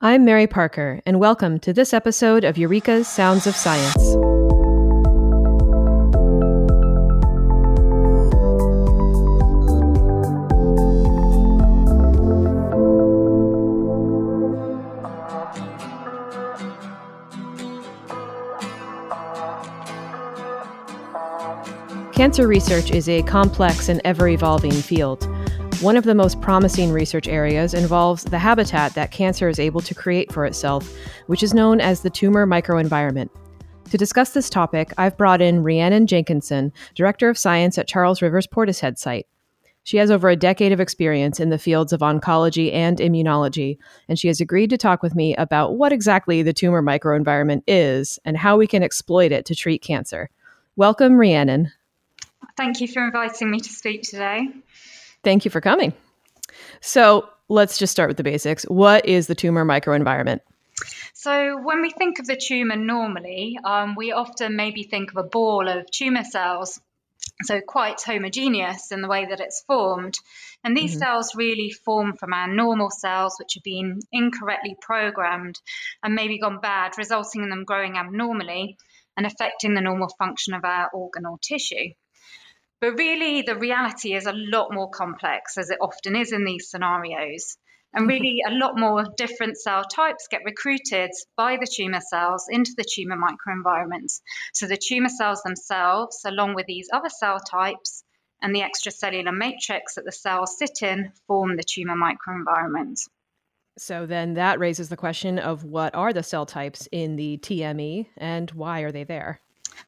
I'm Mary Parker, and welcome to this episode of Eureka's Sounds of Science. Cancer research is a complex and ever evolving field. One of the most promising research areas involves the habitat that cancer is able to create for itself, which is known as the tumor microenvironment. To discuss this topic, I've brought in Rhiannon Jenkinson, Director of Science at Charles Rivers Portishead site. She has over a decade of experience in the fields of oncology and immunology, and she has agreed to talk with me about what exactly the tumor microenvironment is and how we can exploit it to treat cancer. Welcome, Rhiannon. Thank you for inviting me to speak today. Thank you for coming. So let's just start with the basics. What is the tumor microenvironment? So, when we think of the tumor normally, um, we often maybe think of a ball of tumor cells, so quite homogeneous in the way that it's formed. And these mm-hmm. cells really form from our normal cells, which have been incorrectly programmed and maybe gone bad, resulting in them growing abnormally and affecting the normal function of our organ or tissue. But really, the reality is a lot more complex, as it often is in these scenarios. And mm-hmm. really, a lot more different cell types get recruited by the tumor cells into the tumor microenvironment. So the tumor cells themselves, along with these other cell types and the extracellular matrix that the cells sit in, form the tumor microenvironment. So then that raises the question of what are the cell types in the TME and why are they there?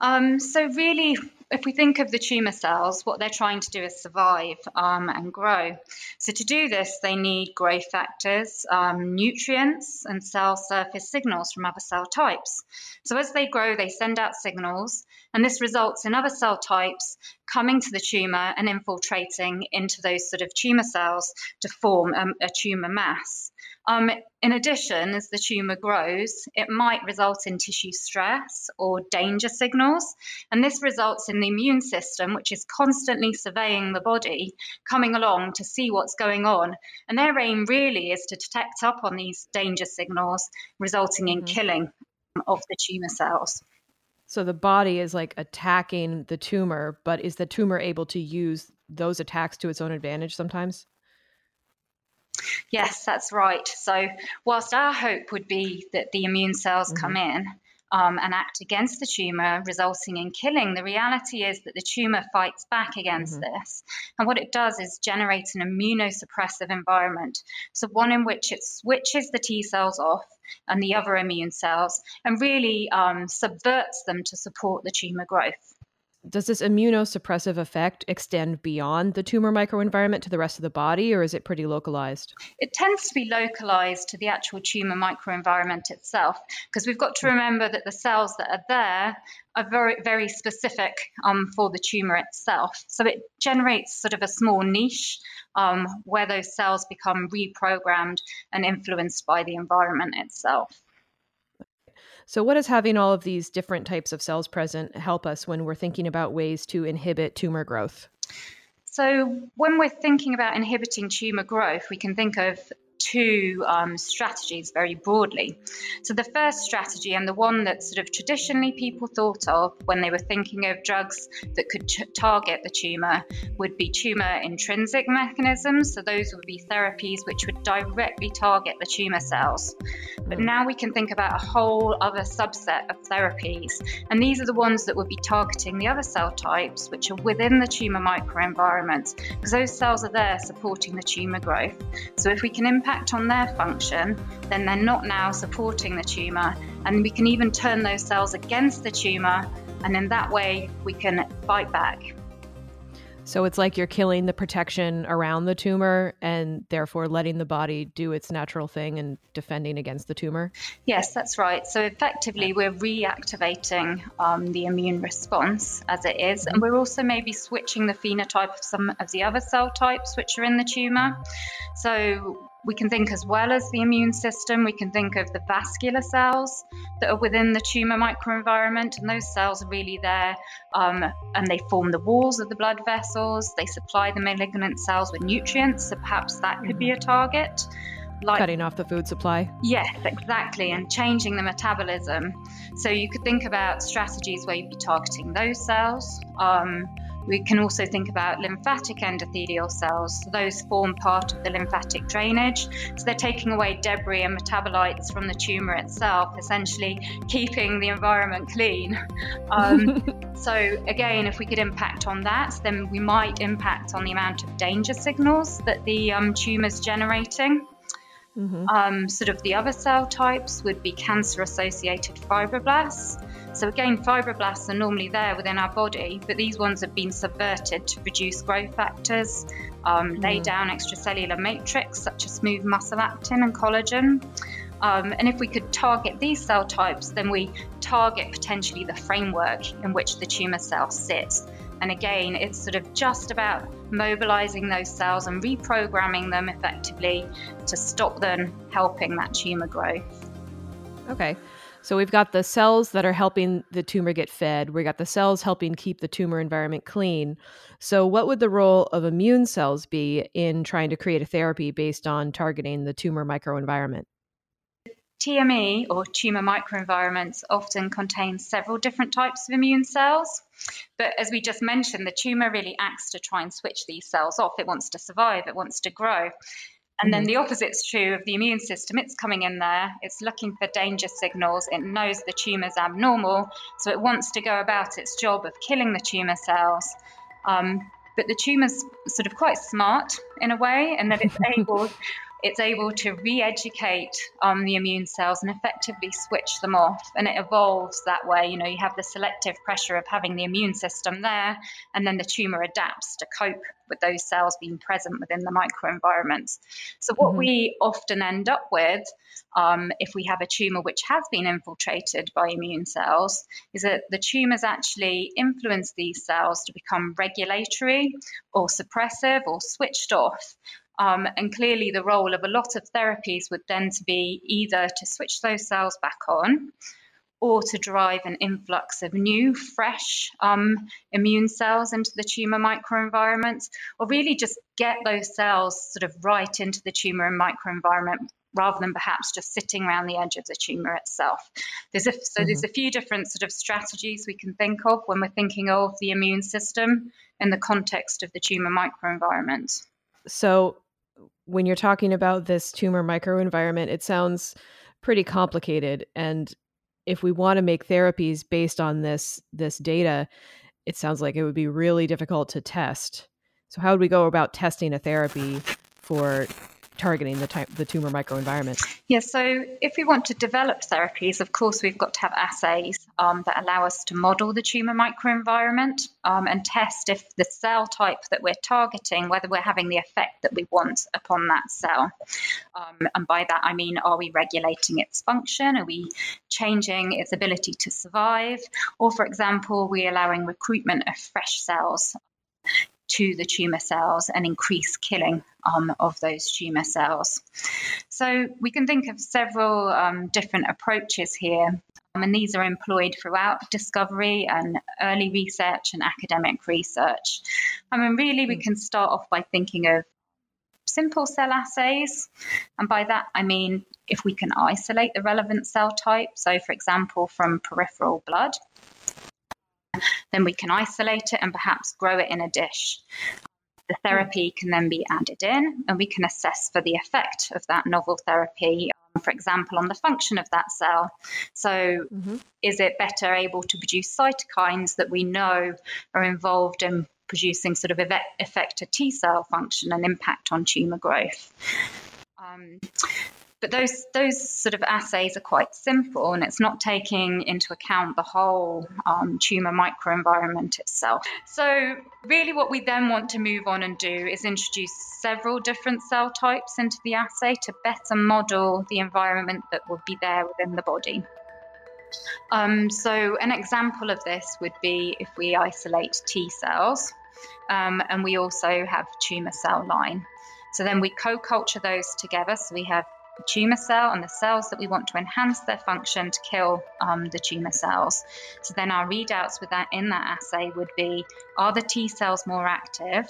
Um, so really, if we think of the tumour cells, what they're trying to do is survive um, and grow. So to do this, they need growth factors, um, nutrients, and cell surface signals from other cell types. So as they grow, they send out signals, and this results in other cell types coming to the tumour and infiltrating into those sort of tumour cells to form um, a tumour mass. Um, in addition, as the tumour grows, it might result in tissue stress or danger signals, and this results in the immune system, which is constantly surveying the body, coming along to see what's going on. And their aim really is to detect up on these danger signals, resulting in mm-hmm. killing of the tumour cells. So the body is like attacking the tumor, but is the tumor able to use those attacks to its own advantage sometimes? Yes, that's right. So, whilst our hope would be that the immune cells mm-hmm. come in um, and act against the tumor, resulting in killing, the reality is that the tumor fights back against mm-hmm. this. And what it does is generate an immunosuppressive environment. So, one in which it switches the T cells off and the other immune cells and really um, subverts them to support the tumor growth does this immunosuppressive effect extend beyond the tumor microenvironment to the rest of the body, or is it pretty localized? It tends to be localized to the actual tumor microenvironment itself, because we've got to hmm. remember that the cells that are there are very, very specific um, for the tumor itself. So it generates sort of a small niche um, where those cells become reprogrammed and influenced by the environment itself. So, what does having all of these different types of cells present help us when we're thinking about ways to inhibit tumor growth? So, when we're thinking about inhibiting tumor growth, we can think of two um, strategies very broadly. So, the first strategy, and the one that sort of traditionally people thought of when they were thinking of drugs that could target the tumour, would be tumour intrinsic mechanisms. So, those would be therapies which would directly target the tumour cells. But hmm. now we can think about a whole other subset of therapies, and these are the ones that would be targeting the other cell types which are within the tumour microenvironment, because those cells are there supporting the tumour growth. So, if we can impact impact on their function, then they're not now supporting the tumour. And we can even turn those cells against the tumour, and in that way, we can fight back. So it's like you're killing the protection around the tumor and therefore letting the body do its natural thing and defending against the tumor? Yes, that's right. So effectively, we're reactivating um, the immune response as it is, and we're also maybe switching the phenotype of some of the other cell types which are in the tumor. So we can think as well as the immune system, we can think of the vascular cells that are within the tumor microenvironment, and those cells are really there um, and they form the walls of the blood vessels. They supply the malignant cells with nutrients, so perhaps that could be a target. like cutting off the food supply. Yes, exactly, and changing the metabolism. So you could think about strategies where you'd be targeting those cells. Um, we can also think about lymphatic endothelial cells. Those form part of the lymphatic drainage. So they're taking away debris and metabolites from the tumor itself, essentially keeping the environment clean. Um, so, again, if we could impact on that, then we might impact on the amount of danger signals that the um, is generating. Mm-hmm. Um, sort of the other cell types would be cancer associated fibroblasts. So, again, fibroblasts are normally there within our body, but these ones have been subverted to produce growth factors, um, mm. lay down extracellular matrix such as smooth muscle actin and collagen. Um, and if we could target these cell types, then we target potentially the framework in which the tumour cell sits. And again, it's sort of just about mobilizing those cells and reprogramming them effectively to stop them helping that tumor grow. Okay. So we've got the cells that are helping the tumor get fed. We got the cells helping keep the tumor environment clean. So what would the role of immune cells be in trying to create a therapy based on targeting the tumor microenvironment? TME or tumor microenvironments often contain several different types of immune cells. But as we just mentioned, the tumor really acts to try and switch these cells off. It wants to survive, it wants to grow. And then mm-hmm. the opposite's true of the immune system. It's coming in there, it's looking for danger signals, it knows the tumor's abnormal, so it wants to go about its job of killing the tumor cells. Um, but the tumor's sort of quite smart in a way, and that it's able it's able to re-educate um, the immune cells and effectively switch them off. And it evolves that way. You know you have the selective pressure of having the immune system there and then the tumor adapts to cope with those cells being present within the microenvironment so what mm-hmm. we often end up with um, if we have a tumor which has been infiltrated by immune cells is that the tumors actually influence these cells to become regulatory or suppressive or switched off um, and clearly, the role of a lot of therapies would then to be either to switch those cells back on or to drive an influx of new, fresh um, immune cells into the tumor microenvironment, or really just get those cells sort of right into the tumor and microenvironment rather than perhaps just sitting around the edge of the tumor itself. There's a, so mm-hmm. there's a few different sort of strategies we can think of when we're thinking of the immune system in the context of the tumor microenvironment. So when you're talking about this tumor microenvironment, it sounds pretty complicated. And if we want to make therapies based on this this data, it sounds like it would be really difficult to test. So how would we go about testing a therapy for targeting the, type, the tumor microenvironment? Yes, yeah, so if we want to develop therapies, of course, we've got to have assays um, that allow us to model the tumor microenvironment um, and test if the cell type that we're targeting, whether we're having the effect that we want upon that cell. Um, and by that, I mean, are we regulating its function? Are we changing its ability to survive? Or, for example, are we allowing recruitment of fresh cells to the tumour cells and increase killing um, of those tumour cells. So we can think of several um, different approaches here. Um, and these are employed throughout discovery and early research and academic research. I mean, really, we can start off by thinking of simple cell assays. And by that, I mean if we can isolate the relevant cell type, so for example, from peripheral blood, then we can isolate it and perhaps grow it in a dish. The therapy can then be added in, and we can assess for the effect of that novel therapy, um, for example, on the function of that cell. So, mm-hmm. is it better able to produce cytokines that we know are involved in producing sort of effector T cell function and impact on tumor growth? Um, but those those sort of assays are quite simple, and it's not taking into account the whole um, tumor microenvironment itself. So really, what we then want to move on and do is introduce several different cell types into the assay to better model the environment that will be there within the body. Um, so an example of this would be if we isolate T cells, um, and we also have tumor cell line. So then we co-culture those together. So we have the tumor cell and the cells that we want to enhance their function to kill um, the tumor cells. So then our readouts with that in that assay would be: Are the T cells more active?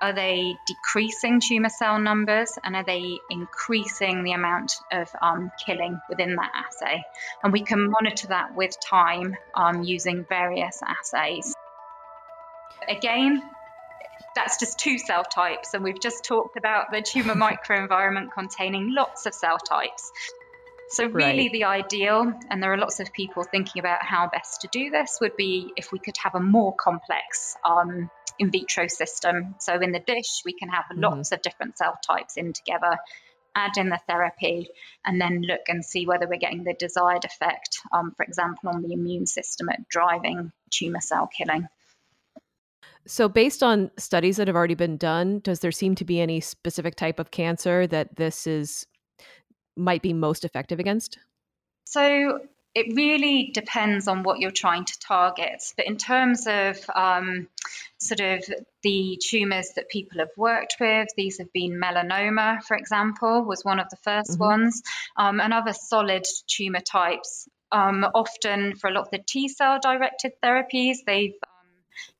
are they decreasing tumor cell numbers and are they increasing the amount of um, killing within that assay? And we can monitor that with time um, using various assays. Again, that's just two cell types, and we've just talked about the tumor microenvironment containing lots of cell types. So, really, right. the ideal, and there are lots of people thinking about how best to do this, would be if we could have a more complex um, in vitro system. So, in the dish, we can have mm-hmm. lots of different cell types in together, add in the therapy, and then look and see whether we're getting the desired effect, um, for example, on the immune system at driving tumor cell killing. So, based on studies that have already been done, does there seem to be any specific type of cancer that this is might be most effective against? So, it really depends on what you're trying to target. But in terms of um, sort of the tumors that people have worked with, these have been melanoma, for example, was one of the 1st mm-hmm. ones, um, and other solid tumor types. Um, often, for a lot of the T cell directed therapies, they've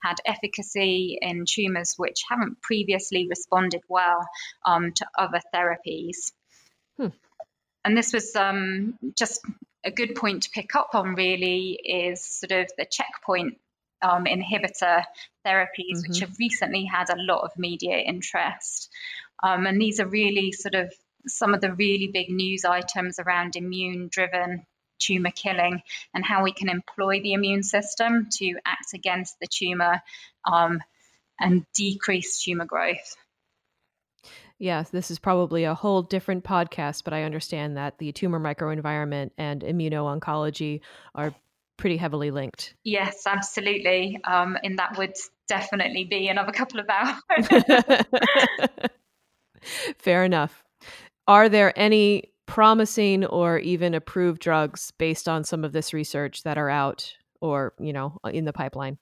had efficacy in tumours which haven't previously responded well um, to other therapies. Hmm. And this was um, just a good point to pick up on, really, is sort of the checkpoint um, inhibitor therapies, mm-hmm. which have recently had a lot of media interest. Um, and these are really sort of some of the really big news items around immune driven tumor killing and how we can employ the immune system to act against the tumor um, and decrease tumor growth. Yes, this is probably a whole different podcast, but I understand that the tumor microenvironment and immuno-oncology are pretty heavily linked. Yes, absolutely. Um, and that would definitely be another couple of hours. Fair enough. Are there any promising or even approved drugs based on some of this research that are out or you know in the pipeline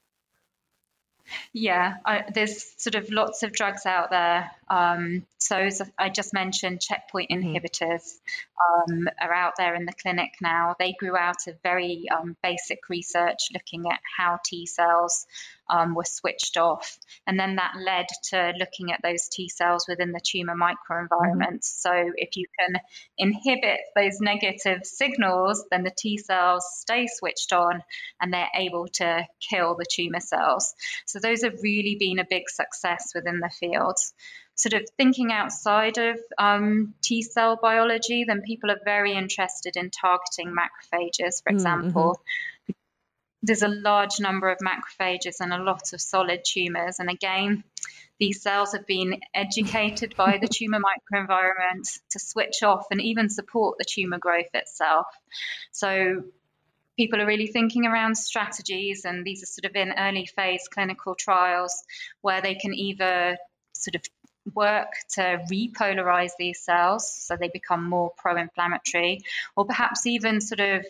yeah, I, there's sort of lots of drugs out there. Um, so as I just mentioned, checkpoint mm-hmm. inhibitors um, are out there in the clinic now. They grew out of very um, basic research looking at how T cells um, were switched off. And then that led to looking at those T cells within the tumor microenvironment. Mm-hmm. So if you can inhibit those negative signals, then the T cells stay switched on and they're able to kill the tumor cells. So those have really been a big success within the field sort of thinking outside of um, T cell biology, then people are very interested in targeting macrophages, for mm, example. Mm-hmm. There's a large number of macrophages and a lot of solid tumors. And again, these cells have been educated by the tumor microenvironment to switch off and even support the tumor growth itself. So people are really thinking around strategies, and these are sort of in early phase clinical trials where they can either sort of work to repolarize these cells so they become more pro inflammatory, or perhaps even sort of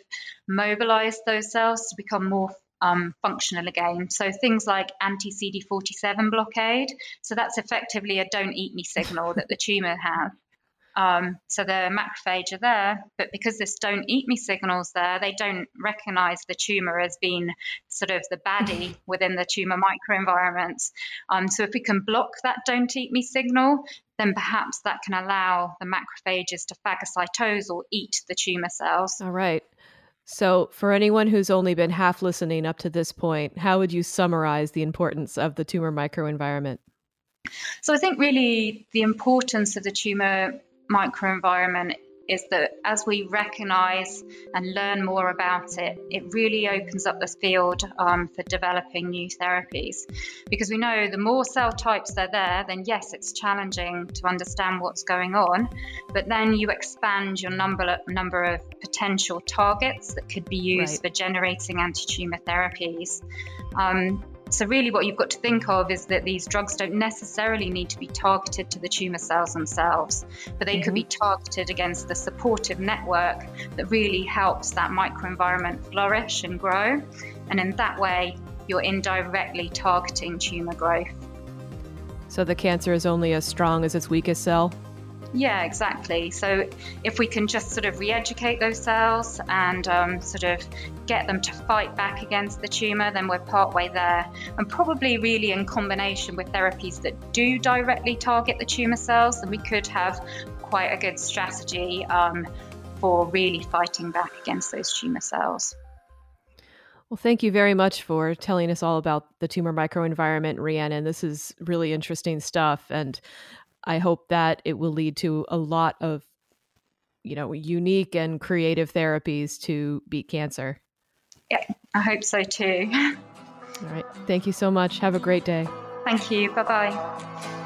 mobilize those cells to become more um, functional again. So things like anti CD47 blockade. So that's effectively a don't eat me signal that the tumor has. Um, so the macrophage are there, but because this don't eat me signals there, they don't recognize the tumor as being sort of the baddie within the tumor microenvironment. Um, so if we can block that don't eat me signal, then perhaps that can allow the macrophages to phagocytose or eat the tumor cells. All right. So, for anyone who's only been half listening up to this point, how would you summarize the importance of the tumor microenvironment? So, I think really the importance of the tumor microenvironment is that as we recognize and learn more about it, it really opens up the field um, for developing new therapies. Because we know the more cell types are there, then yes, it's challenging to understand what's going on, but then you expand your number, number of potential targets that could be used right. for generating anti tumor therapies. Um, so, really, what you've got to think of is that these drugs don't necessarily need to be targeted to the tumour cells themselves, but they mm-hmm. could be mm-hmm. targeted against the supportive network that really helps that microenvironment flourish and grow. And in that way, you're indirectly targeting tumour growth. So, the cancer is only as strong as its weakest cell? Yeah, exactly. So if we can just sort of re-educate those cells and um, sort of get them to fight back against the tumour, then we're partway there. And probably really in combination with therapies that do directly target the tumour cells, then we could have quite a good strategy um, for really fighting back against those tumour cells. Well, thank you very much for telling us all about the tumor microenvironment, Rhiannon. This is really interesting stuff. And I hope that it will lead to a lot of, you know, unique and creative therapies to beat cancer. Yeah, I hope so too. All right. Thank you so much. Have a great day. Thank you. Bye bye.